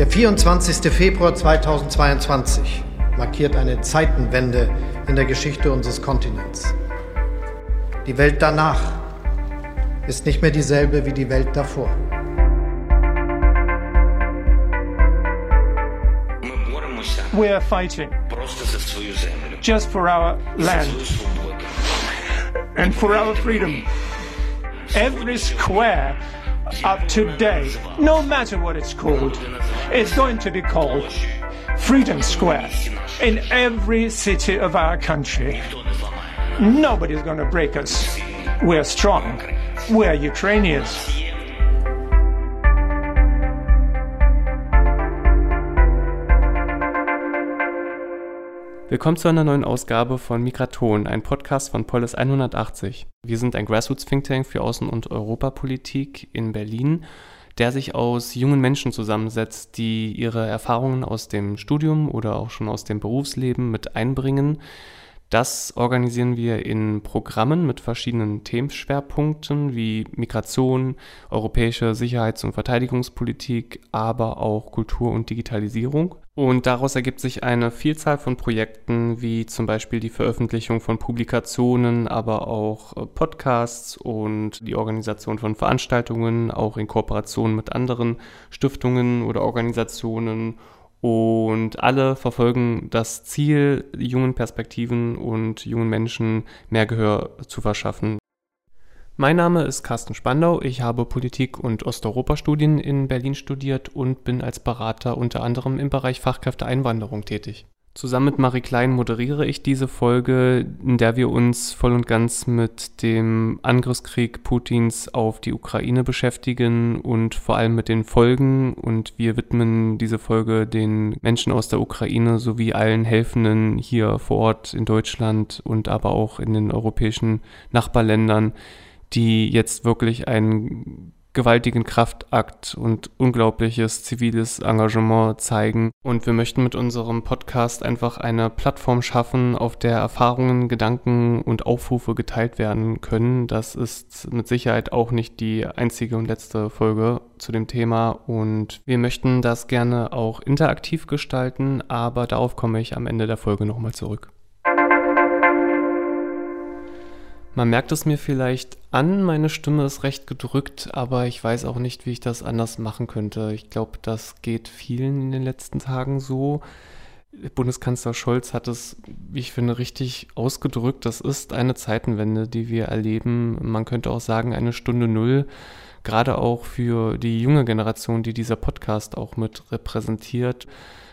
Der 24. Februar 2022 markiert eine Zeitenwende in der Geschichte unseres Kontinents. Die Welt danach ist nicht mehr dieselbe wie die Welt davor. We are fighting just for our land and for our freedom. Every square of today, no matter what it's called, is going to be called Freedom Square in every city of our country. Nobody's going to break us. We're strong. We're Ukrainians. Willkommen zu einer neuen Ausgabe von Migraton, ein Podcast von Polis 180. Wir sind ein Grassroots Think Tank für Außen- und Europapolitik in Berlin, der sich aus jungen Menschen zusammensetzt, die ihre Erfahrungen aus dem Studium oder auch schon aus dem Berufsleben mit einbringen. Das organisieren wir in Programmen mit verschiedenen Themenschwerpunkten wie Migration, europäische Sicherheits- und Verteidigungspolitik, aber auch Kultur und Digitalisierung. Und daraus ergibt sich eine Vielzahl von Projekten, wie zum Beispiel die Veröffentlichung von Publikationen, aber auch äh, Podcasts und die Organisation von Veranstaltungen, auch in Kooperation mit anderen Stiftungen oder Organisationen. Und alle verfolgen das Ziel, jungen Perspektiven und jungen Menschen mehr Gehör zu verschaffen. Mein Name ist Carsten Spandau. Ich habe Politik- und Osteuropa-Studien in Berlin studiert und bin als Berater unter anderem im Bereich Fachkräfteeinwanderung tätig. Zusammen mit Marie Klein moderiere ich diese Folge, in der wir uns voll und ganz mit dem Angriffskrieg Putins auf die Ukraine beschäftigen und vor allem mit den Folgen. Und wir widmen diese Folge den Menschen aus der Ukraine sowie allen Helfenden hier vor Ort in Deutschland und aber auch in den europäischen Nachbarländern, die jetzt wirklich einen gewaltigen Kraftakt und unglaubliches ziviles Engagement zeigen. Und wir möchten mit unserem Podcast einfach eine Plattform schaffen, auf der Erfahrungen, Gedanken und Aufrufe geteilt werden können. Das ist mit Sicherheit auch nicht die einzige und letzte Folge zu dem Thema. Und wir möchten das gerne auch interaktiv gestalten, aber darauf komme ich am Ende der Folge nochmal zurück. Man merkt es mir vielleicht an, meine Stimme ist recht gedrückt, aber ich weiß auch nicht, wie ich das anders machen könnte. Ich glaube, das geht vielen in den letzten Tagen so. Bundeskanzler Scholz hat es, wie ich finde, richtig ausgedrückt. Das ist eine Zeitenwende, die wir erleben. Man könnte auch sagen, eine Stunde Null. Gerade auch für die junge Generation, die dieser Podcast auch mit repräsentiert.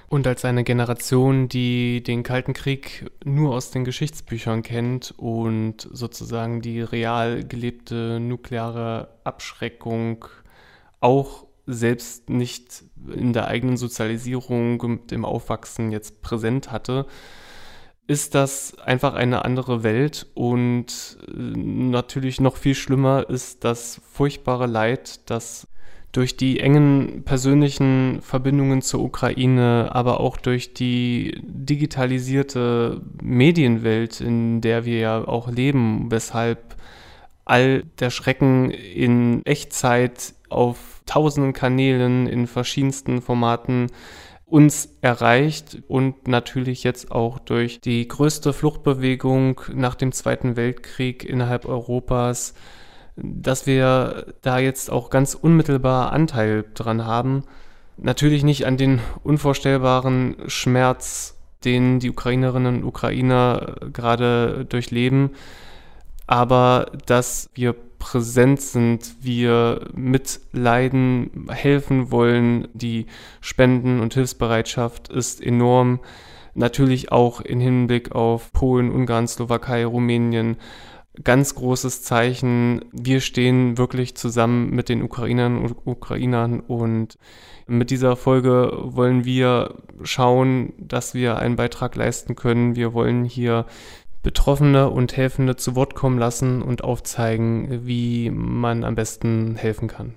Und als eine Generation, die den Kalten Krieg nur aus den Geschichtsbüchern kennt und sozusagen die real gelebte nukleare Abschreckung auch selbst nicht in der eigenen Sozialisierung und im Aufwachsen jetzt präsent hatte, ist das einfach eine andere Welt und äh, natürlich noch viel schlimmer ist das furchtbare Leid, das durch die engen persönlichen Verbindungen zur Ukraine, aber auch durch die digitalisierte Medienwelt, in der wir ja auch leben, weshalb all der Schrecken in Echtzeit auf tausenden Kanälen in verschiedensten Formaten uns erreicht und natürlich jetzt auch durch die größte Fluchtbewegung nach dem Zweiten Weltkrieg innerhalb Europas dass wir da jetzt auch ganz unmittelbar Anteil dran haben. Natürlich nicht an den unvorstellbaren Schmerz, den die Ukrainerinnen und Ukrainer gerade durchleben, aber dass wir präsent sind, wir mitleiden, helfen wollen. Die Spenden- und Hilfsbereitschaft ist enorm. Natürlich auch im Hinblick auf Polen, Ungarn, Slowakei, Rumänien ganz großes Zeichen. Wir stehen wirklich zusammen mit den Ukrainern und Ukrainern und mit dieser Folge wollen wir schauen, dass wir einen Beitrag leisten können. Wir wollen hier Betroffene und Helfende zu Wort kommen lassen und aufzeigen, wie man am besten helfen kann.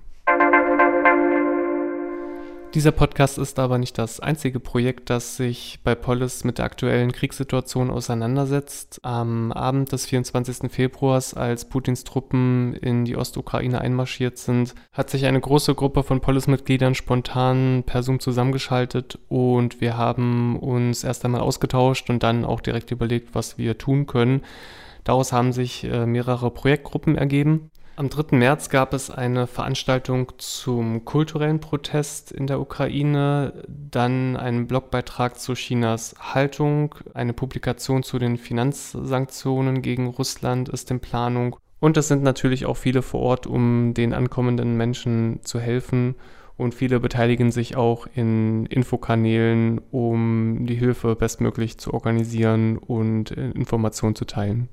Dieser Podcast ist aber nicht das einzige Projekt, das sich bei Polis mit der aktuellen Kriegssituation auseinandersetzt. Am Abend des 24. Februars, als Putins Truppen in die Ostukraine einmarschiert sind, hat sich eine große Gruppe von Polis-Mitgliedern spontan per Zoom zusammengeschaltet und wir haben uns erst einmal ausgetauscht und dann auch direkt überlegt, was wir tun können. Daraus haben sich äh, mehrere Projektgruppen ergeben. Am 3. März gab es eine Veranstaltung zum kulturellen Protest in der Ukraine, dann einen Blogbeitrag zu Chinas Haltung, eine Publikation zu den Finanzsanktionen gegen Russland ist in Planung und es sind natürlich auch viele vor Ort, um den ankommenden Menschen zu helfen und viele beteiligen sich auch in Infokanälen, um die Hilfe bestmöglich zu organisieren und äh, Informationen zu teilen.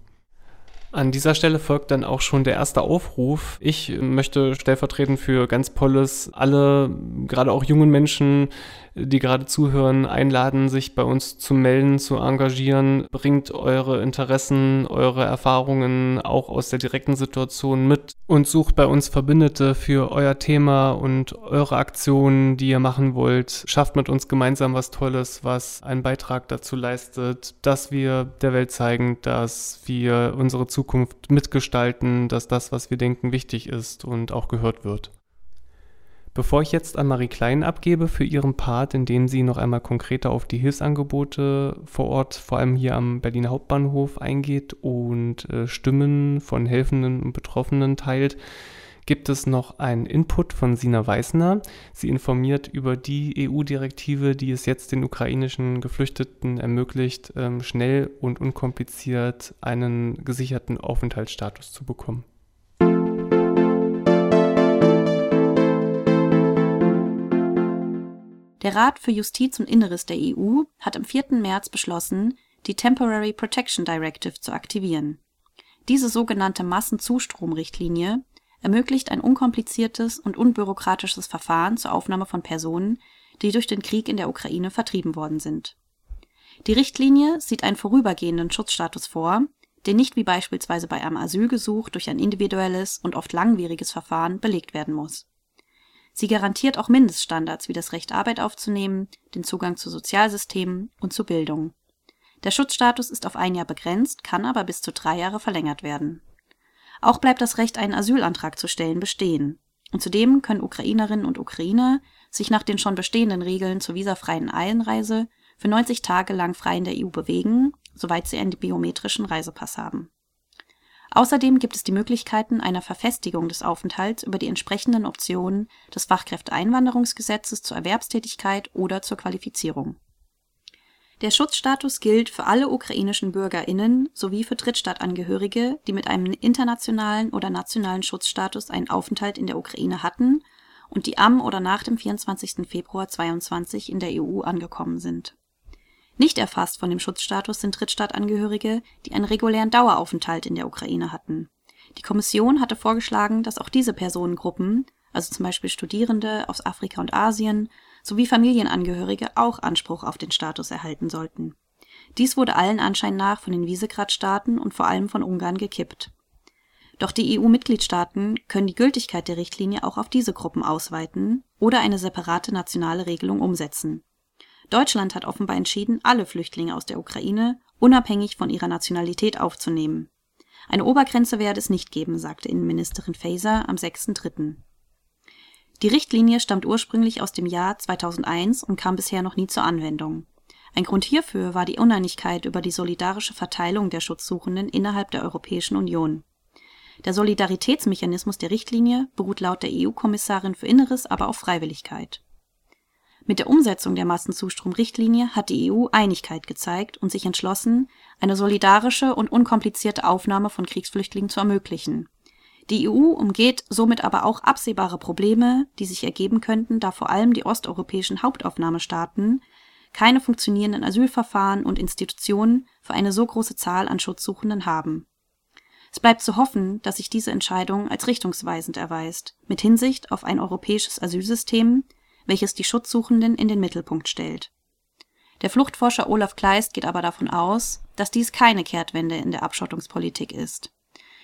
An dieser Stelle folgt dann auch schon der erste Aufruf. Ich möchte stellvertretend für ganz Polles alle, gerade auch jungen Menschen, die gerade zuhören, einladen, sich bei uns zu melden, zu engagieren. Bringt eure Interessen, eure Erfahrungen auch aus der direkten Situation mit und sucht bei uns Verbündete für euer Thema und eure Aktionen, die ihr machen wollt. Schafft mit uns gemeinsam was Tolles, was einen Beitrag dazu leistet, dass wir der Welt zeigen, dass wir unsere Zukunft mitgestalten, dass das, was wir denken, wichtig ist und auch gehört wird. Bevor ich jetzt an Marie Klein abgebe für ihren Part, in dem sie noch einmal konkreter auf die Hilfsangebote vor Ort, vor allem hier am Berliner Hauptbahnhof eingeht und äh, Stimmen von Helfenden und Betroffenen teilt, gibt es noch einen Input von Sina Weißner. Sie informiert über die EU-Direktive, die es jetzt den ukrainischen Geflüchteten ermöglicht, ähm, schnell und unkompliziert einen gesicherten Aufenthaltsstatus zu bekommen. Der Rat für Justiz und Inneres der EU hat am 4. März beschlossen, die Temporary Protection Directive zu aktivieren. Diese sogenannte Massenzustromrichtlinie ermöglicht ein unkompliziertes und unbürokratisches Verfahren zur Aufnahme von Personen, die durch den Krieg in der Ukraine vertrieben worden sind. Die Richtlinie sieht einen vorübergehenden Schutzstatus vor, der nicht wie beispielsweise bei einem Asylgesuch durch ein individuelles und oft langwieriges Verfahren belegt werden muss Sie garantiert auch Mindeststandards wie das Recht, Arbeit aufzunehmen, den Zugang zu Sozialsystemen und zu Bildung. Der Schutzstatus ist auf ein Jahr begrenzt, kann aber bis zu drei Jahre verlängert werden. Auch bleibt das Recht, einen Asylantrag zu stellen, bestehen. Und zudem können Ukrainerinnen und Ukrainer sich nach den schon bestehenden Regeln zur visafreien Einreise für 90 Tage lang frei in der EU bewegen, soweit sie einen biometrischen Reisepass haben Außerdem gibt es die Möglichkeiten einer Verfestigung des Aufenthalts über die entsprechenden Optionen des Fachkräfteeinwanderungsgesetzes zur Erwerbstätigkeit oder zur Qualifizierung. Der Schutzstatus gilt für alle ukrainischen BürgerInnen sowie für Drittstaatangehörige, die mit einem internationalen oder nationalen Schutzstatus einen Aufenthalt in der Ukraine hatten und die am oder nach dem 24. Februar 2022 in der EU angekommen sind nicht erfasst von dem Schutzstatus sind Drittstaatangehörige, die einen regulären Daueraufenthalt in der Ukraine hatten. Die Kommission hatte vorgeschlagen, dass auch diese Personengruppen, also zum Beispiel Studierende aus Afrika und Asien, sowie Familienangehörige auch Anspruch auf den Status erhalten sollten. Dies wurde allen Anschein nach von den Visegrad-Staaten und vor allem von Ungarn gekippt. Doch die EU-Mitgliedstaaten können die Gültigkeit der Richtlinie auch auf diese Gruppen ausweiten oder eine separate nationale Regelung umsetzen Deutschland hat offenbar entschieden, alle Flüchtlinge aus der Ukraine unabhängig von ihrer Nationalität aufzunehmen. Eine Obergrenze werde es nicht geben, sagte Innenministerin Faeser am 6.3. Die Richtlinie stammt ursprünglich aus dem Jahr 2001 und kam bisher noch nie zur Anwendung. Ein Grund hierfür war die Uneinigkeit über die solidarische Verteilung der Schutzsuchenden innerhalb der Europäischen Union. Der Solidaritätsmechanismus der Richtlinie beruht laut der EU-Kommissarin für Inneres aber auf Freiwilligkeit mit der Umsetzung der Massenzustromrichtlinie hat die EU Einigkeit gezeigt und sich entschlossen, eine solidarische und unkomplizierte Aufnahme von Kriegsflüchtlingen zu ermöglichen. Die EU umgeht somit aber auch absehbare Probleme, die sich ergeben könnten, da vor allem die osteuropäischen Hauptaufnahmestaaten keine funktionierenden Asylverfahren und Institutionen für eine so große Zahl an Schutzsuchenden haben. Es bleibt zu hoffen, dass sich diese Entscheidung als richtungsweisend erweist, mit Hinsicht auf ein europäisches Asylsystem, welches die Schutzsuchenden in den Mittelpunkt stellt. Der Fluchtforscher Olaf Kleist geht aber davon aus, dass dies keine Kehrtwende in der Abschottungspolitik ist.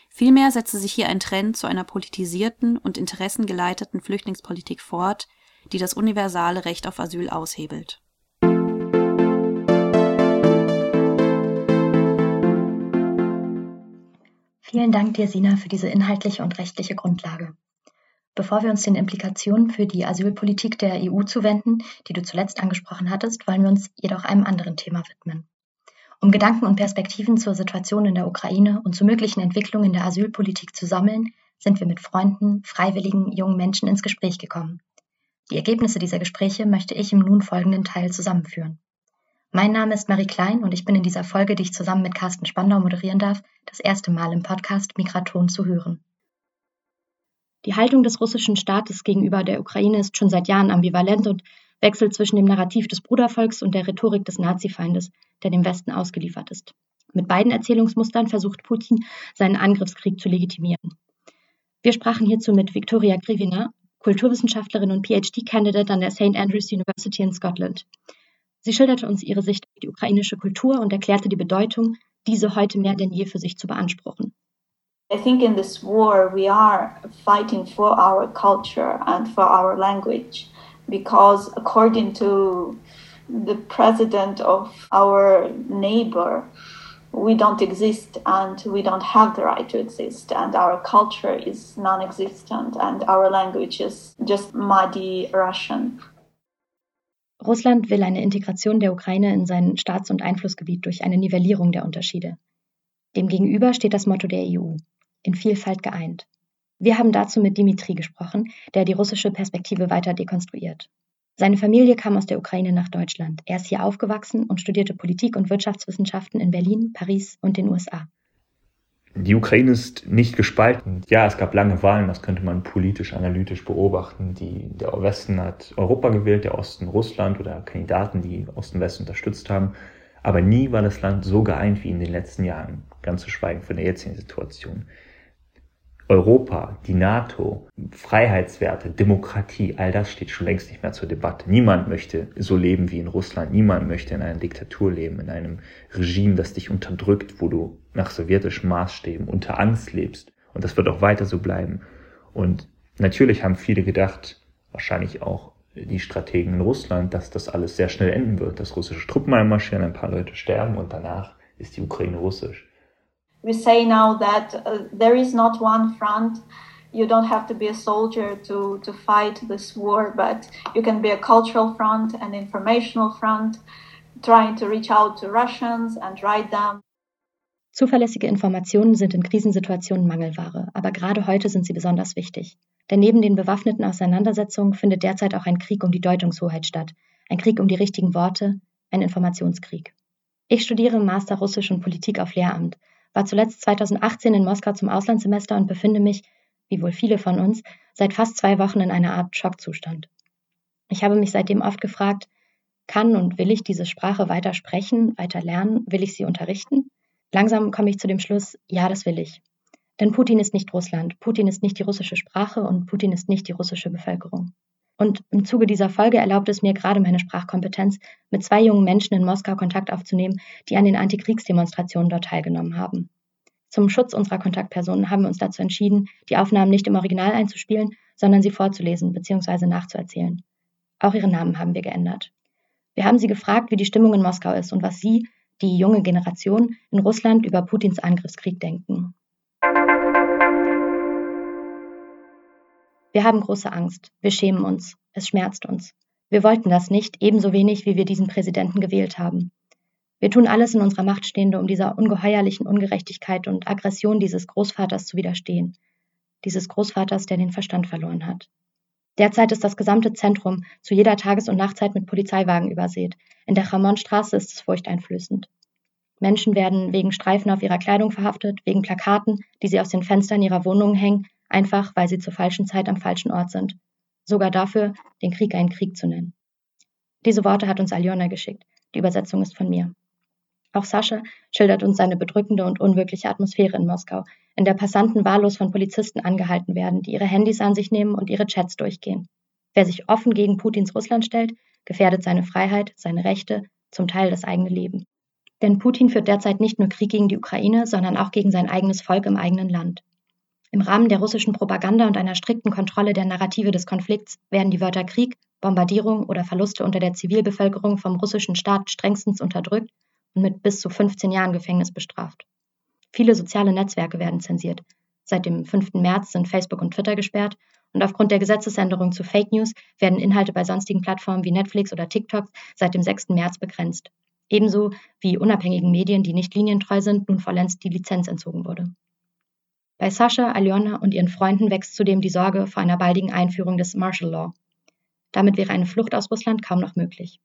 Vielmehr setze sich hier ein Trend zu einer politisierten und interessengeleiteten Flüchtlingspolitik fort, die das universale Recht auf Asyl aushebelt. Vielen Dank dir, Sina, für diese inhaltliche und rechtliche Grundlage. Bevor wir uns den Implikationen für die Asylpolitik der EU zuwenden, die du zuletzt angesprochen hattest, wollen wir uns jedoch einem anderen Thema widmen. Um Gedanken und Perspektiven zur Situation in der Ukraine und zu möglichen Entwicklungen der Asylpolitik zu sammeln, sind wir mit Freunden, freiwilligen, jungen Menschen ins Gespräch gekommen. Die Ergebnisse dieser Gespräche möchte ich im nun folgenden Teil zusammenführen. Mein Name ist Marie Klein und ich bin in dieser Folge, die ich zusammen mit Carsten Spandau moderieren darf, das erste Mal im Podcast Migraton zu hören. Die Haltung des russischen Staates gegenüber der Ukraine ist schon seit Jahren ambivalent und wechselt zwischen dem Narrativ des Brudervolks und der Rhetorik des Nazifeindes, der dem Westen ausgeliefert ist. Mit beiden Erzählungsmustern versucht Putin, seinen Angriffskrieg zu legitimieren. Wir sprachen hierzu mit Viktoria Grivina, Kulturwissenschaftlerin und PhD-Candidate an der St. Andrews University in Scotland. Sie schilderte uns ihre Sicht auf die ukrainische Kultur und erklärte die Bedeutung, diese heute mehr denn je für sich zu beanspruchen. I think in this war we are fighting for our culture and for our language because according to the president of our neighbor we don't exist and we don't have the right to exist and our culture is non-existent and our language is just muddy Russian. Russland will eine Integration der Ukraine in sein Staats- und Einflussgebiet durch eine Nivellierung der Unterschiede. Demgegenüber steht das Motto der EU, in Vielfalt geeint. Wir haben dazu mit Dimitri gesprochen, der die russische Perspektive weiter dekonstruiert. Seine Familie kam aus der Ukraine nach Deutschland. Er ist hier aufgewachsen und studierte Politik- und Wirtschaftswissenschaften in Berlin, Paris und den USA. Die Ukraine ist nicht gespalten. Ja, es gab lange Wahlen, das könnte man politisch, analytisch beobachten. Die, der Westen hat Europa gewählt, der Osten Russland oder Kandidaten, die Osten Westen unterstützt haben. Aber nie war das Land so geeint wie in den letzten Jahren, ganz zu schweigen von der jetzigen Situation. Europa, die NATO, Freiheitswerte, Demokratie, all das steht schon längst nicht mehr zur Debatte. Niemand möchte so leben wie in Russland. Niemand möchte in einer Diktatur leben, in einem Regime, das dich unterdrückt, wo du nach sowjetischen Maßstäben unter Angst lebst. Und das wird auch weiter so bleiben. Und natürlich haben viele gedacht, wahrscheinlich auch die Strategen in Russland, dass das alles sehr schnell enden wird, dass russische Truppen einmarschieren, ein paar Leute sterben und danach ist die Ukraine russisch. We say now that uh, there is not one front. You don't have to be a soldier to, to fight this war, but you can be a cultural front, an informational front, trying to reach out to Russians and write them. Zuverlässige Informationen sind in Krisensituationen Mangelware, aber gerade heute sind sie besonders wichtig. Denn neben den bewaffneten Auseinandersetzungen findet derzeit auch ein Krieg um die Deutungshoheit statt, ein Krieg um die richtigen Worte, ein Informationskrieg. Ich studiere Master Russisch und Politik auf Lehramt war zuletzt 2018 in Moskau zum Auslandssemester und befinde mich, wie wohl viele von uns, seit fast zwei Wochen in einer Art Schockzustand. Ich habe mich seitdem oft gefragt, kann und will ich diese Sprache weiter sprechen, weiter lernen, will ich sie unterrichten? Langsam komme ich zu dem Schluss, ja, das will ich. Denn Putin ist nicht Russland, Putin ist nicht die russische Sprache und Putin ist nicht die russische Bevölkerung. Und im Zuge dieser Folge erlaubt es mir gerade meine Sprachkompetenz, mit zwei jungen Menschen in Moskau Kontakt aufzunehmen, die an den Antikriegsdemonstrationen dort teilgenommen haben. Zum Schutz unserer Kontaktpersonen haben wir uns dazu entschieden, die Aufnahmen nicht im Original einzuspielen, sondern sie vorzulesen bzw. nachzuerzählen. Auch ihre Namen haben wir geändert. Wir haben sie gefragt, wie die Stimmung in Moskau ist und was sie, die junge Generation, in Russland über Putins Angriffskrieg denken. Wir haben große Angst. Wir schämen uns. Es schmerzt uns. Wir wollten das nicht, ebenso wenig, wie wir diesen Präsidenten gewählt haben. Wir tun alles in unserer Macht Stehende, um dieser ungeheuerlichen Ungerechtigkeit und Aggression dieses Großvaters zu widerstehen. Dieses Großvaters, der den Verstand verloren hat. Derzeit ist das gesamte Zentrum zu jeder Tages- und Nachtzeit mit Polizeiwagen übersät. In der Chamonstraße ist es furchteinflößend. Menschen werden wegen Streifen auf ihrer Kleidung verhaftet, wegen Plakaten, die sie aus den Fenstern ihrer Wohnungen hängen, einfach weil sie zur falschen Zeit am falschen Ort sind. Sogar dafür, den Krieg einen Krieg zu nennen. Diese Worte hat uns Aljona geschickt. Die Übersetzung ist von mir. Auch Sascha schildert uns seine bedrückende und unwirkliche Atmosphäre in Moskau, in der Passanten wahllos von Polizisten angehalten werden, die ihre Handys an sich nehmen und ihre Chats durchgehen. Wer sich offen gegen Putins Russland stellt, gefährdet seine Freiheit, seine Rechte, zum Teil das eigene Leben. Denn Putin führt derzeit nicht nur Krieg gegen die Ukraine, sondern auch gegen sein eigenes Volk im eigenen Land. Im Rahmen der russischen Propaganda und einer strikten Kontrolle der Narrative des Konflikts werden die Wörter Krieg Bombardierung oder Verluste unter der Zivilbevölkerung vom russischen Staat strengstens unterdrückt und mit bis zu 15 Jahren Gefängnis bestraft. Viele soziale Netzwerke werden zensiert. Seit dem 5. März sind Facebook und Twitter gesperrt und aufgrund der Gesetzesänderung zu Fake News werden Inhalte bei sonstigen Plattformen wie Netflix oder TikTok seit dem 6. März begrenzt. Ebenso wie unabhängigen Medien, die nicht linientreu sind, nun vollends die Lizenz entzogen wurde. Bei Sascha, Aljona und ihren Freunden wächst zudem die Sorge vor einer baldigen Einführung des Martial Law. Damit wäre eine Flucht aus Russland kaum noch möglich.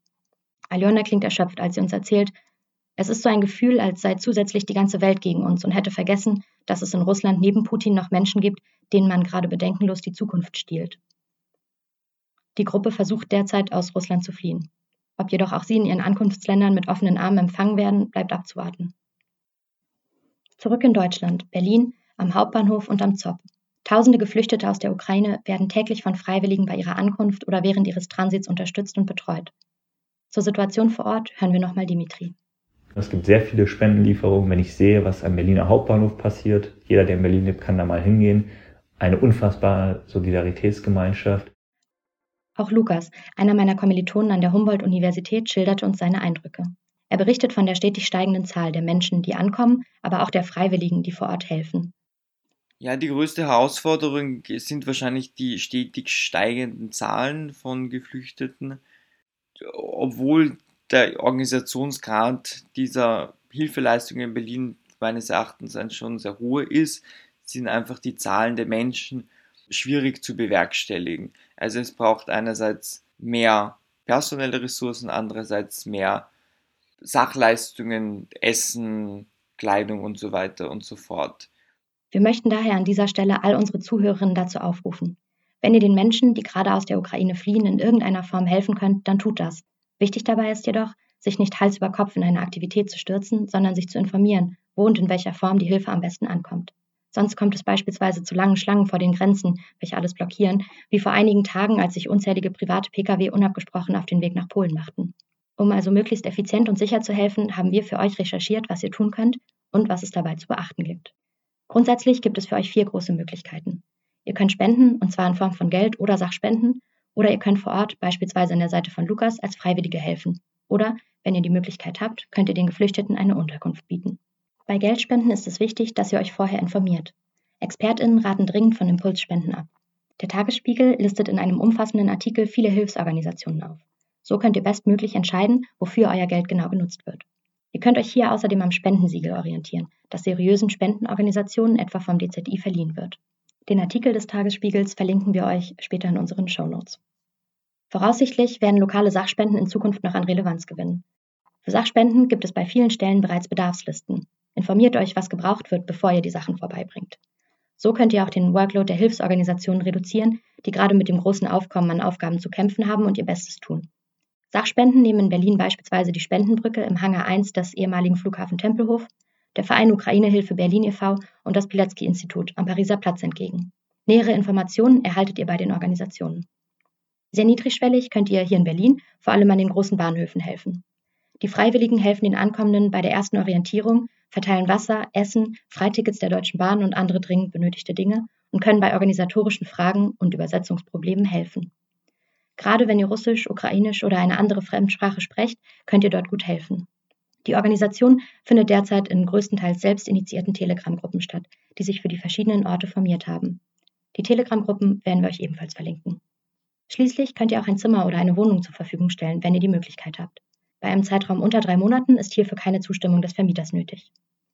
Aljona klingt erschöpft, als sie uns erzählt, es ist so ein Gefühl, als sei zusätzlich die ganze Welt gegen uns und hätte vergessen, dass es in Russland neben Putin noch Menschen gibt, denen man gerade bedenkenlos die Zukunft stiehlt. Die Gruppe versucht derzeit aus Russland zu fliehen. Ob jedoch auch sie in ihren Ankunftsländern mit offenen Armen empfangen werden, bleibt abzuwarten. Zurück in Deutschland, Berlin, am Hauptbahnhof und am Zopp. Tausende Geflüchtete aus der Ukraine werden täglich von Freiwilligen bei ihrer Ankunft oder während ihres Transits unterstützt und betreut. Zur Situation vor Ort hören wir nochmal Dimitri. Es gibt sehr viele Spendenlieferungen. Wenn ich sehe, was am Berliner Hauptbahnhof passiert, jeder, der in Berlin lebt, kann da mal hingehen. Eine unfassbare Solidaritätsgemeinschaft. Auch Lukas, einer meiner Kommilitonen an der Humboldt-Universität, schilderte uns seine Eindrücke. Er berichtet von der stetig steigenden Zahl der Menschen, die ankommen, aber auch der Freiwilligen, die vor Ort helfen. Ja, die größte Herausforderung sind wahrscheinlich die stetig steigenden Zahlen von Geflüchteten. Obwohl der Organisationsgrad dieser Hilfeleistungen in Berlin meines Erachtens schon sehr hoher ist, sind einfach die Zahlen der Menschen schwierig zu bewerkstelligen. Also es braucht einerseits mehr personelle Ressourcen, andererseits mehr Sachleistungen, Essen, Kleidung und so weiter und so fort. Wir möchten daher an dieser Stelle all unsere Zuhörerinnen dazu aufrufen. Wenn ihr den Menschen, die gerade aus der Ukraine fliehen, in irgendeiner Form helfen könnt, dann tut das. Wichtig dabei ist jedoch, sich nicht Hals über Kopf in eine Aktivität zu stürzen, sondern sich zu informieren, wo und in welcher Form die Hilfe am besten ankommt. Sonst kommt es beispielsweise zu langen Schlangen vor den Grenzen, welche alles blockieren, wie vor einigen Tagen, als sich unzählige private Pkw unabgesprochen auf den Weg nach Polen machten. Um also möglichst effizient und sicher zu helfen, haben wir für euch recherchiert, was ihr tun könnt und was es dabei zu beachten gibt. Grundsätzlich gibt es für euch vier große Möglichkeiten. Ihr könnt spenden, und zwar in Form von Geld oder Sachspenden, oder ihr könnt vor Ort, beispielsweise an der Seite von Lukas, als Freiwillige helfen. Oder, wenn ihr die Möglichkeit habt, könnt ihr den Geflüchteten eine Unterkunft bieten. Bei Geldspenden ist es wichtig, dass ihr euch vorher informiert. ExpertInnen raten dringend von Impulsspenden ab. Der Tagesspiegel listet in einem umfassenden Artikel viele Hilfsorganisationen auf. So könnt ihr bestmöglich entscheiden, wofür euer Geld genau genutzt wird. Ihr könnt euch hier außerdem am Spendensiegel orientieren, das seriösen Spendenorganisationen etwa vom DZI verliehen wird. Den Artikel des Tagesspiegels verlinken wir euch später in unseren Shownotes. Voraussichtlich werden lokale Sachspenden in Zukunft noch an Relevanz gewinnen. Für Sachspenden gibt es bei vielen Stellen bereits Bedarfslisten. Informiert euch, was gebraucht wird, bevor ihr die Sachen vorbeibringt. So könnt ihr auch den Workload der Hilfsorganisationen reduzieren, die gerade mit dem großen Aufkommen an Aufgaben zu kämpfen haben und ihr Bestes tun. Sachspenden nehmen in Berlin beispielsweise die Spendenbrücke im Hangar 1 des ehemaligen Flughafen Tempelhof der Verein Ukraine-Hilfe Berlin e.V. und das Pilecki-Institut am Pariser Platz entgegen. Nähere Informationen erhaltet ihr bei den Organisationen. Sehr niedrigschwellig könnt ihr hier in Berlin vor allem an den großen Bahnhöfen helfen. Die Freiwilligen helfen den Ankommenden bei der ersten Orientierung, verteilen Wasser, Essen, Freitickets der Deutschen Bahn und andere dringend benötigte Dinge und können bei organisatorischen Fragen und Übersetzungsproblemen helfen. Gerade wenn ihr Russisch, Ukrainisch oder eine andere Fremdsprache sprecht, könnt ihr dort gut helfen. Die Organisation findet derzeit in größtenteils selbst initiierten Telegram-Gruppen statt, die sich für die verschiedenen Orte formiert haben. Die Telegram-Gruppen werden wir euch ebenfalls verlinken. Schließlich könnt ihr auch ein Zimmer oder eine Wohnung zur Verfügung stellen, wenn ihr die Möglichkeit habt. Bei einem Zeitraum unter drei Monaten ist hierfür keine Zustimmung des Vermieters nötig.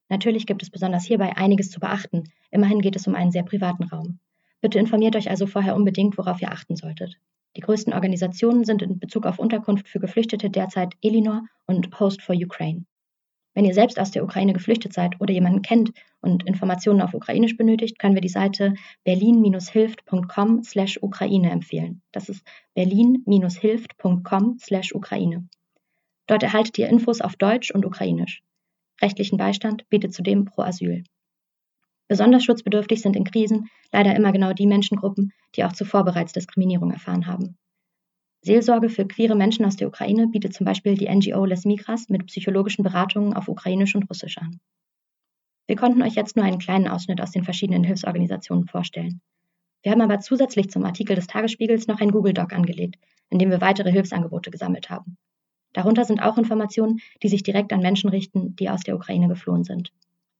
Natürlich gibt es besonders hierbei einiges zu beachten, immerhin geht es um einen sehr privaten Raum. Bitte informiert euch also vorher unbedingt, worauf ihr achten solltet. Die größten Organisationen sind in Bezug auf Unterkunft für Geflüchtete derzeit Elinor und Host for Ukraine. Wenn ihr selbst aus der Ukraine geflüchtet seid oder jemanden kennt und Informationen auf Ukrainisch benötigt, können wir die Seite berlin-hilft.com/ukraine empfehlen. Das ist berlin-hilft.com/ukraine. Dort erhaltet ihr Infos auf Deutsch und Ukrainisch. Rechtlichen Beistand bietet zudem Pro Asyl. Besonders schutzbedürftig sind in Krisen leider immer genau die Menschengruppen, die auch zuvor bereits Diskriminierung erfahren haben. Seelsorge für queere Menschen aus der Ukraine bietet zum Beispiel die NGO Les Migras mit psychologischen Beratungen auf Ukrainisch und Russisch an. Wir konnten euch jetzt nur einen kleinen Ausschnitt aus den verschiedenen Hilfsorganisationen vorstellen. Wir haben aber zusätzlich zum Artikel des Tagesspiegels noch ein Google Doc angelegt, in dem wir weitere Hilfsangebote gesammelt haben. Darunter sind auch Informationen, die sich direkt an Menschen richten, die aus der Ukraine geflohen sind.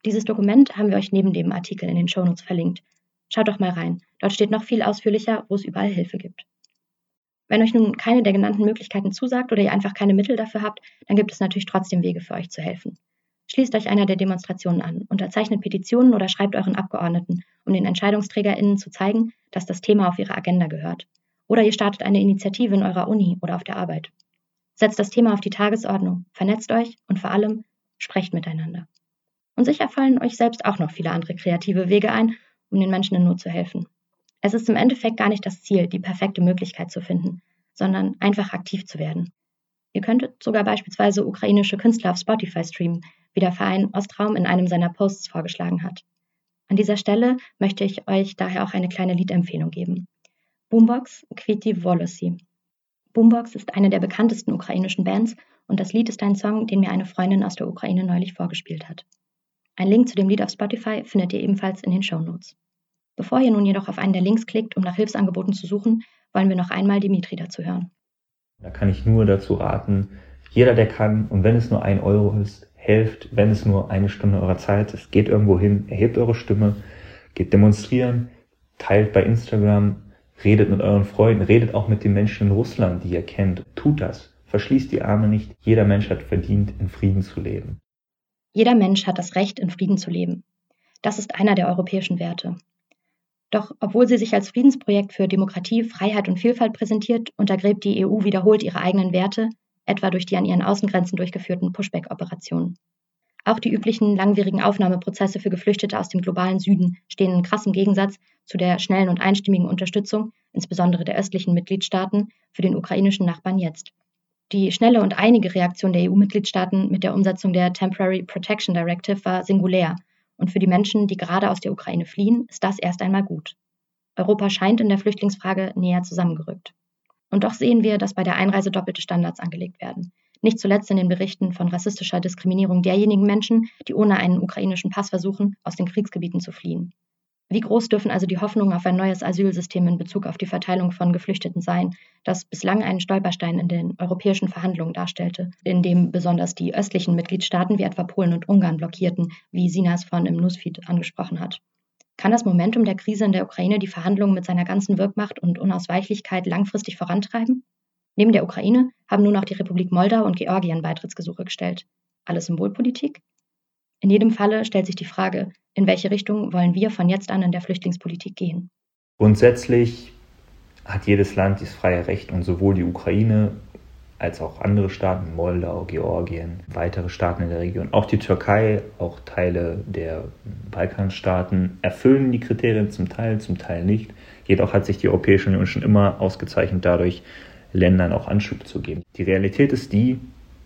Dieses Dokument haben wir euch neben dem Artikel in den Shownotes verlinkt. Schaut doch mal rein. Dort steht noch viel ausführlicher, wo es überall Hilfe gibt. Wenn euch nun keine der genannten Möglichkeiten zusagt oder ihr einfach keine Mittel dafür habt, dann gibt es natürlich trotzdem Wege für euch zu helfen. Schließt euch einer der Demonstrationen an, unterzeichnet Petitionen oder schreibt euren Abgeordneten, um den EntscheidungsträgerInnen zu zeigen, dass das Thema auf ihre Agenda gehört. Oder ihr startet eine Initiative in eurer Uni oder auf der Arbeit. Setzt das Thema auf die Tagesordnung, vernetzt euch und vor allem sprecht miteinander. Und sicher fallen euch selbst auch noch viele andere kreative Wege ein, um den Menschen in Not zu helfen. Es ist im Endeffekt gar nicht das Ziel, die perfekte Möglichkeit zu finden, sondern einfach aktiv zu werden. Ihr könntet sogar beispielsweise ukrainische Künstler auf Spotify streamen, wie der Verein Ostraum in einem seiner Posts vorgeschlagen hat. An dieser Stelle möchte ich euch daher auch eine kleine Liedempfehlung geben. Boombox Kviti Volosi. Boombox ist eine der bekanntesten ukrainischen Bands und das Lied ist ein Song, den mir eine Freundin aus der Ukraine neulich vorgespielt hat. Ein Link zu dem Lied auf Spotify findet ihr ebenfalls in den Show Notes. Bevor ihr nun jedoch auf einen der Links klickt, um nach Hilfsangeboten zu suchen, wollen wir noch einmal Dimitri dazu hören. Da kann ich nur dazu raten, jeder, der kann, und wenn es nur ein Euro ist, helft, wenn es nur eine Stunde eurer Zeit ist, geht irgendwo hin, erhebt eure Stimme, geht demonstrieren, teilt bei Instagram, redet mit euren Freunden, redet auch mit den Menschen in Russland, die ihr kennt. Tut das. Verschließt die Arme nicht. Jeder Mensch hat verdient, in Frieden zu leben. Jeder Mensch hat das Recht, in Frieden zu leben. Das ist einer der europäischen Werte. Doch obwohl sie sich als Friedensprojekt für Demokratie, Freiheit und Vielfalt präsentiert, untergräbt die EU wiederholt ihre eigenen Werte, etwa durch die an ihren Außengrenzen durchgeführten Pushback-Operationen. Auch die üblichen langwierigen Aufnahmeprozesse für Geflüchtete aus dem globalen Süden stehen in krassem Gegensatz zu der schnellen und einstimmigen Unterstützung, insbesondere der östlichen Mitgliedstaaten, für den ukrainischen Nachbarn jetzt. Die schnelle und einige Reaktion der EU-Mitgliedstaaten mit der Umsetzung der Temporary Protection Directive war singulär und für die Menschen, die gerade aus der Ukraine fliehen, ist das erst einmal gut. Europa scheint in der Flüchtlingsfrage näher zusammengerückt. Und doch sehen wir, dass bei der Einreise doppelte Standards angelegt werden. Nicht zuletzt in den Berichten von rassistischer Diskriminierung derjenigen Menschen, die ohne einen ukrainischen Pass versuchen, aus den Kriegsgebieten zu fliehen. Wie groß dürfen also die Hoffnungen auf ein neues Asylsystem in Bezug auf die Verteilung von Geflüchteten sein, das bislang einen Stolperstein in den europäischen Verhandlungen darstellte, in dem besonders die östlichen Mitgliedstaaten wie etwa Polen und Ungarn blockierten, wie Sinas von im Newsfeed angesprochen hat? Kann das Momentum der Krise in der Ukraine die Verhandlungen mit seiner ganzen Wirkmacht und Unausweichlichkeit langfristig vorantreiben? Neben der Ukraine haben nun auch die Republik Moldau und Georgien Beitrittsgesuche gestellt. Alles Symbolpolitik? In jedem Falle stellt sich die Frage, in welche Richtung wollen wir von jetzt an in der Flüchtlingspolitik gehen? Grundsätzlich hat jedes Land das freie Recht und sowohl die Ukraine als auch andere Staaten, Moldau, Georgien, weitere Staaten in der Region, auch die Türkei, auch Teile der Balkanstaaten erfüllen die Kriterien zum Teil, zum Teil nicht. Jedoch hat sich die Europäische Union schon immer ausgezeichnet dadurch, Ländern auch Anschub zu geben. Die Realität ist die,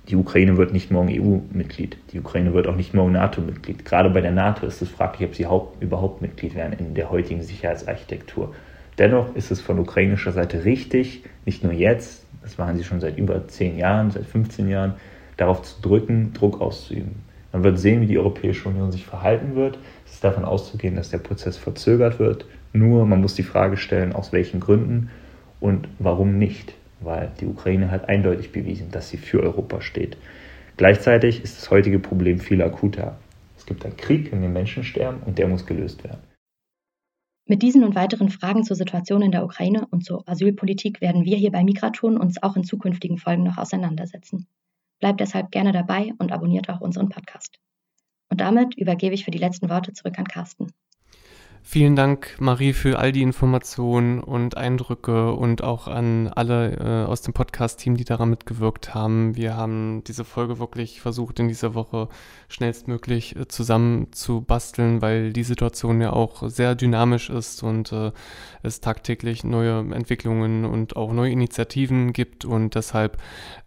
die Ukraine wird nicht morgen EU-Mitglied. Die Ukraine wird auch nicht morgen NATO-Mitglied. Gerade bei der NATO ist es fraglich, ob sie überhaupt Mitglied werden in der heutigen Sicherheitsarchitektur. Dennoch ist es von ukrainischer Seite richtig, nicht nur jetzt, das machen sie schon seit über zehn Jahren, seit 15 Jahren, darauf zu drücken, Druck auszuüben. Man wird sehen, wie die Europäische Union sich verhalten wird. Es ist davon auszugehen, dass der Prozess verzögert wird. Nur man muss die Frage stellen, aus welchen Gründen und warum nicht weil die Ukraine hat eindeutig bewiesen, dass sie für Europa steht. Gleichzeitig ist das heutige Problem viel akuter. Es gibt einen Krieg, in dem Menschen sterben und der muss gelöst werden. Mit diesen und weiteren Fragen zur Situation in der Ukraine und zur Asylpolitik werden wir hier bei Migraton uns auch in zukünftigen Folgen noch auseinandersetzen. Bleibt deshalb gerne dabei und abonniert auch unseren Podcast. Und damit übergebe ich für die letzten Worte zurück an Carsten. Vielen Dank, Marie, für all die Informationen und Eindrücke und auch an alle äh, aus dem Podcast-Team, die daran mitgewirkt haben. Wir haben diese Folge wirklich versucht, in dieser Woche schnellstmöglich äh, zusammen weil die Situation ja auch sehr dynamisch ist und äh, es tagtäglich neue Entwicklungen und auch neue Initiativen gibt. Und deshalb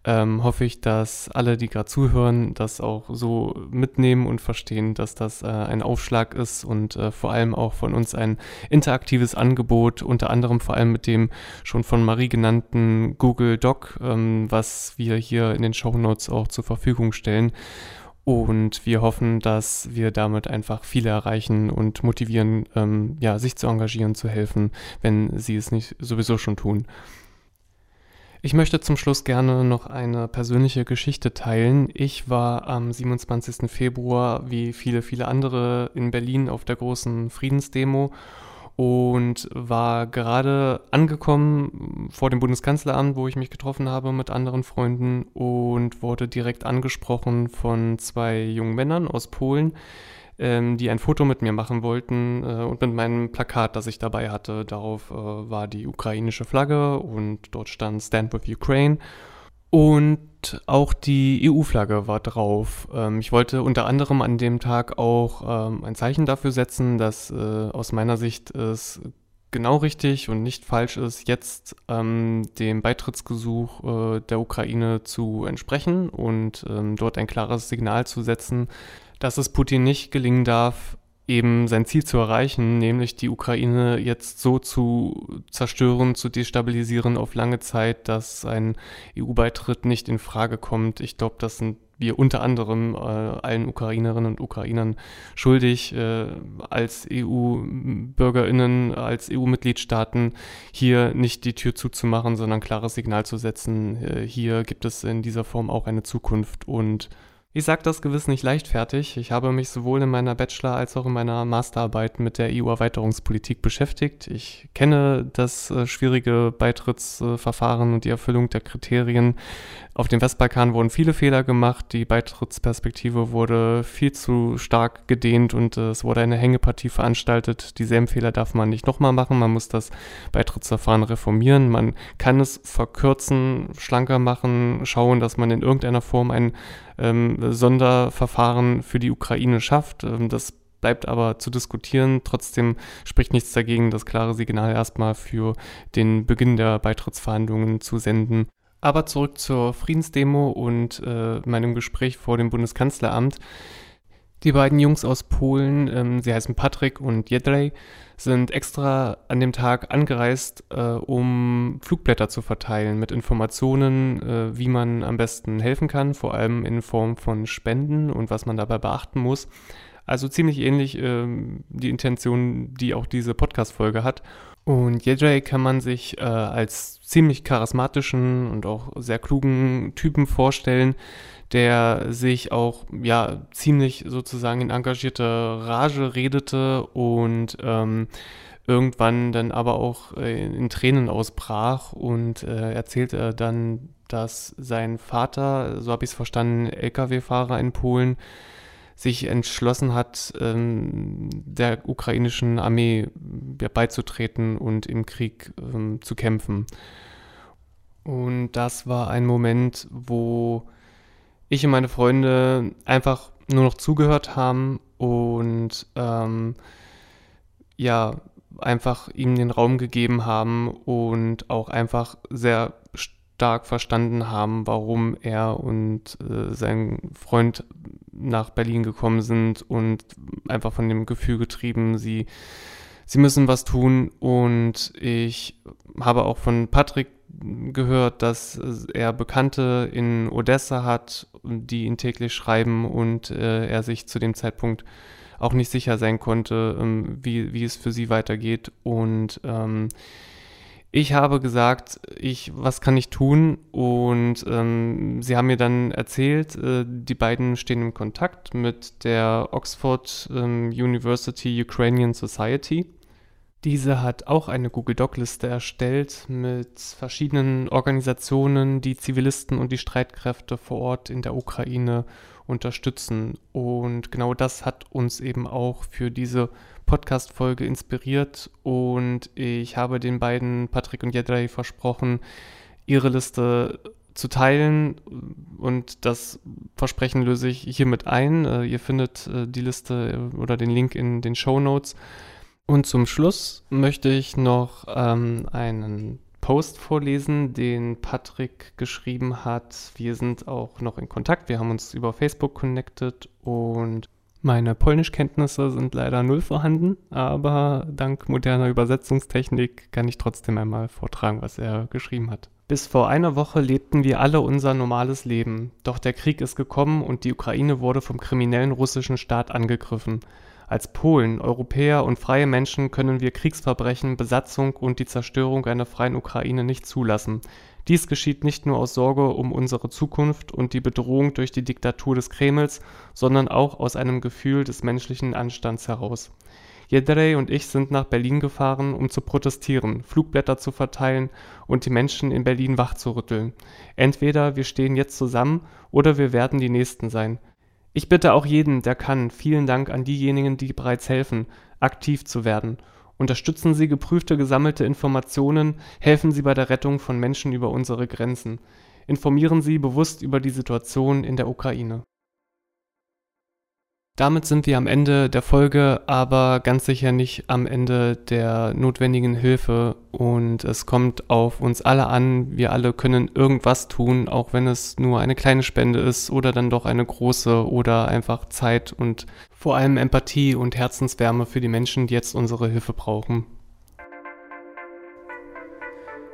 ähm, hoffe ich, dass alle, die gerade zuhören, das auch so mitnehmen und verstehen, dass das äh, ein Aufschlag ist und äh, vor allem auch von uns ein interaktives Angebot, unter anderem vor allem mit dem schon von Marie genannten Google Doc, ähm, was wir hier in den Show Notes auch zur Verfügung stellen. Und wir hoffen, dass wir damit einfach viele erreichen und motivieren, ähm, ja, sich zu engagieren, zu helfen, wenn sie es nicht sowieso schon tun. Ich möchte zum Schluss gerne noch eine persönliche Geschichte teilen. Ich war am 27. Februar, wie viele, viele andere, in Berlin auf der großen Friedensdemo und war gerade angekommen vor dem Bundeskanzleramt, wo ich mich getroffen habe mit anderen Freunden und wurde direkt angesprochen von zwei jungen Männern aus Polen, ähm, die ein Foto mit mir machen wollten äh, und mit meinem Plakat, das ich dabei hatte. Darauf äh, war die ukrainische Flagge und dort stand Stand with Ukraine. Und auch die EU-Flagge war drauf. Ähm, ich wollte unter anderem an dem Tag auch ähm, ein Zeichen dafür setzen, dass äh, aus meiner Sicht es genau richtig und nicht falsch ist, jetzt ähm, dem Beitrittsgesuch äh, der Ukraine zu entsprechen und ähm, dort ein klares Signal zu setzen, dass es Putin nicht gelingen darf, eben sein Ziel zu erreichen, nämlich die Ukraine jetzt so zu zerstören, zu destabilisieren auf lange Zeit, dass ein EU-Beitritt nicht in Frage kommt. Ich glaube, das sind wir unter anderem äh, allen Ukrainerinnen und Ukrainern schuldig, äh, als EU-Bürgerinnen, als EU-Mitgliedstaaten hier nicht die Tür zuzumachen, sondern ein klares Signal zu setzen. Äh, hier gibt es in dieser Form auch eine Zukunft und ich sage das gewiss nicht leichtfertig. Ich habe mich sowohl in meiner Bachelor- als auch in meiner Masterarbeit mit der EU-Erweiterungspolitik beschäftigt. Ich kenne das äh, schwierige Beitrittsverfahren und die Erfüllung der Kriterien. Auf dem Westbalkan wurden viele Fehler gemacht. Die Beitrittsperspektive wurde viel zu stark gedehnt und äh, es wurde eine Hängepartie veranstaltet. Dieselben Fehler darf man nicht nochmal machen. Man muss das Beitrittsverfahren reformieren. Man kann es verkürzen, schlanker machen, schauen, dass man in irgendeiner Form ein ähm, Sonderverfahren für die Ukraine schafft. Ähm, das bleibt aber zu diskutieren. Trotzdem spricht nichts dagegen, das klare Signal erstmal für den Beginn der Beitrittsverhandlungen zu senden. Aber zurück zur Friedensdemo und äh, meinem Gespräch vor dem Bundeskanzleramt. Die beiden Jungs aus Polen, ähm, sie heißen Patrick und Jedrzej, sind extra an dem Tag angereist, äh, um Flugblätter zu verteilen mit Informationen, äh, wie man am besten helfen kann, vor allem in Form von Spenden und was man dabei beachten muss. Also ziemlich ähnlich äh, die Intention, die auch diese Podcast-Folge hat. Und Jedrzej kann man sich äh, als ziemlich charismatischen und auch sehr klugen Typen vorstellen, der sich auch ja ziemlich sozusagen in engagierte Rage redete und ähm, irgendwann dann aber auch äh, in Tränen ausbrach und äh, erzählte dann, dass sein Vater, so habe ich es verstanden, Lkw-Fahrer in Polen, sich entschlossen hat, ähm, der ukrainischen Armee beizutreten und im Krieg ähm, zu kämpfen. Und das war ein Moment, wo ich und meine Freunde einfach nur noch zugehört haben und ähm, ja, einfach ihm den Raum gegeben haben und auch einfach sehr stark verstanden haben, warum er und äh, sein Freund nach Berlin gekommen sind und einfach von dem Gefühl getrieben, sie, sie müssen was tun. Und ich habe auch von Patrick gehört, dass er Bekannte in Odessa hat, die ihn täglich schreiben und äh, er sich zu dem Zeitpunkt auch nicht sicher sein konnte, ähm, wie, wie es für sie weitergeht. Und ähm, ich habe gesagt, ich, was kann ich tun? Und ähm, sie haben mir dann erzählt, äh, die beiden stehen im Kontakt mit der Oxford ähm, University Ukrainian Society. Diese hat auch eine Google Doc-Liste erstellt mit verschiedenen Organisationen, die Zivilisten und die Streitkräfte vor Ort in der Ukraine unterstützen. Und genau das hat uns eben auch für diese Podcast-Folge inspiriert und ich habe den beiden, Patrick und Jedrej, versprochen, ihre Liste zu teilen und das Versprechen löse ich hiermit ein. Äh, ihr findet äh, die Liste oder den Link in den Show Notes. Und zum Schluss möchte ich noch ähm, einen Post vorlesen, den Patrick geschrieben hat. Wir sind auch noch in Kontakt. Wir haben uns über Facebook connected und Meine Polnischkenntnisse sind leider null vorhanden, aber dank moderner Übersetzungstechnik kann ich trotzdem einmal vortragen, was er geschrieben hat. Bis vor einer Woche lebten wir alle unser normales Leben, doch der Krieg ist gekommen und die Ukraine wurde vom kriminellen russischen Staat angegriffen. Als Polen, Europäer und freie Menschen können wir Kriegsverbrechen, Besatzung und die Zerstörung einer freien Ukraine nicht zulassen. Dies geschieht nicht nur aus Sorge um unsere Zukunft und die Bedrohung durch die Diktatur des Kremls, sondern auch aus einem Gefühl des menschlichen Anstands heraus. Jedrej und ich sind nach Berlin gefahren, um zu protestieren, Flugblätter zu verteilen und die Menschen in Berlin wachzurütteln. Entweder wir stehen jetzt zusammen oder wir werden die Nächsten sein. Ich bitte auch jeden, der kann, vielen Dank an diejenigen, die bereits helfen, aktiv zu werden Unterstützen Sie geprüfte gesammelte Informationen, helfen Sie bei der Rettung von Menschen über unsere Grenzen. Informieren Sie bewusst über die Situation in der Ukraine damit sind wir am Ende der Folge, aber ganz sicher nicht am Ende der notwendigen Hilfe. Und es kommt auf uns alle an. Wir alle können irgendwas tun, auch wenn es nur eine kleine Spende ist oder dann doch eine große oder einfach Zeit und vor allem Empathie und Herzenswärme für die Menschen, die jetzt unsere Hilfe brauchen.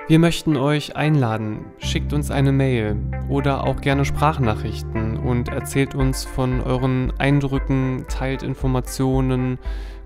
Wir möchten euch einladen. Schickt uns eine Mail oder auch gerne Sprachnachrichten und erzählt uns von euren Eindrücken, teilt Informationen,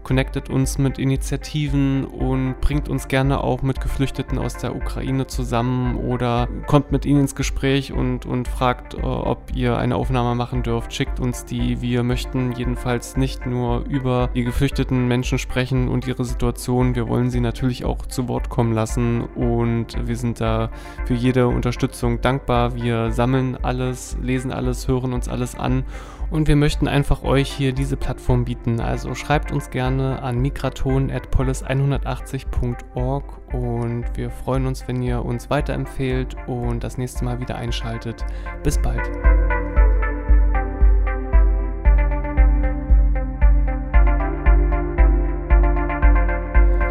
connectet uns mit Initiativen und bringt uns gerne auch mit Geflüchteten aus der Ukraine zusammen oder kommt mit ihnen ins Gespräch und, und fragt, äh, ob ihr eine Aufnahme machen dürft. Schickt uns die. Wir möchten jedenfalls nicht nur über die geflüchteten Menschen sprechen und ihre Situation. Wir wollen sie natürlich auch zu Wort kommen lassen und wir sind da für jede Unterstützung dankbar. Wir sammeln alles, lesen alles, hören uns alles an und wir möchten einfach euch hier diese Plattform bieten. Also schreibt uns gerne an migraton.polis180.org und wir freuen uns, wenn ihr uns weiterempfehlt und das nächste Mal wieder einschaltet. Bis bald.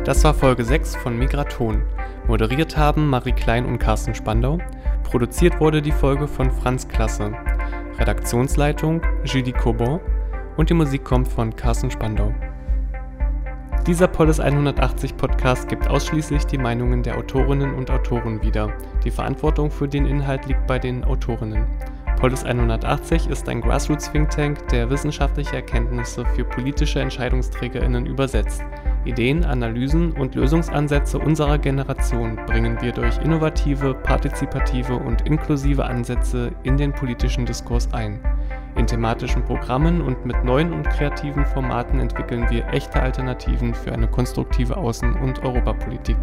Das war Folge 6 von Migraton. Moderiert haben Marie Klein und Carsten Spandau. Produziert wurde die Folge von Franz Klasse. Redaktionsleitung Julie Cobon und die Musik kommt von Carsten Spandau. Dieser Polis 180 Podcast gibt ausschließlich die Meinungen der Autorinnen und Autoren wieder. Die Verantwortung für den Inhalt liegt bei den Autorinnen. Polis 180 ist ein Grassroots Think Tank, der wissenschaftliche Erkenntnisse für politische EntscheidungsträgerInnen übersetzt. Ideen, Analysen und Lösungsansätze unserer Generation bringen wir durch innovative, partizipative und inklusive Ansätze in den politischen Diskurs ein. In thematischen Programmen und mit neuen und kreativen Formaten entwickeln wir echte Alternativen für eine konstruktive Außen- und Europapolitik.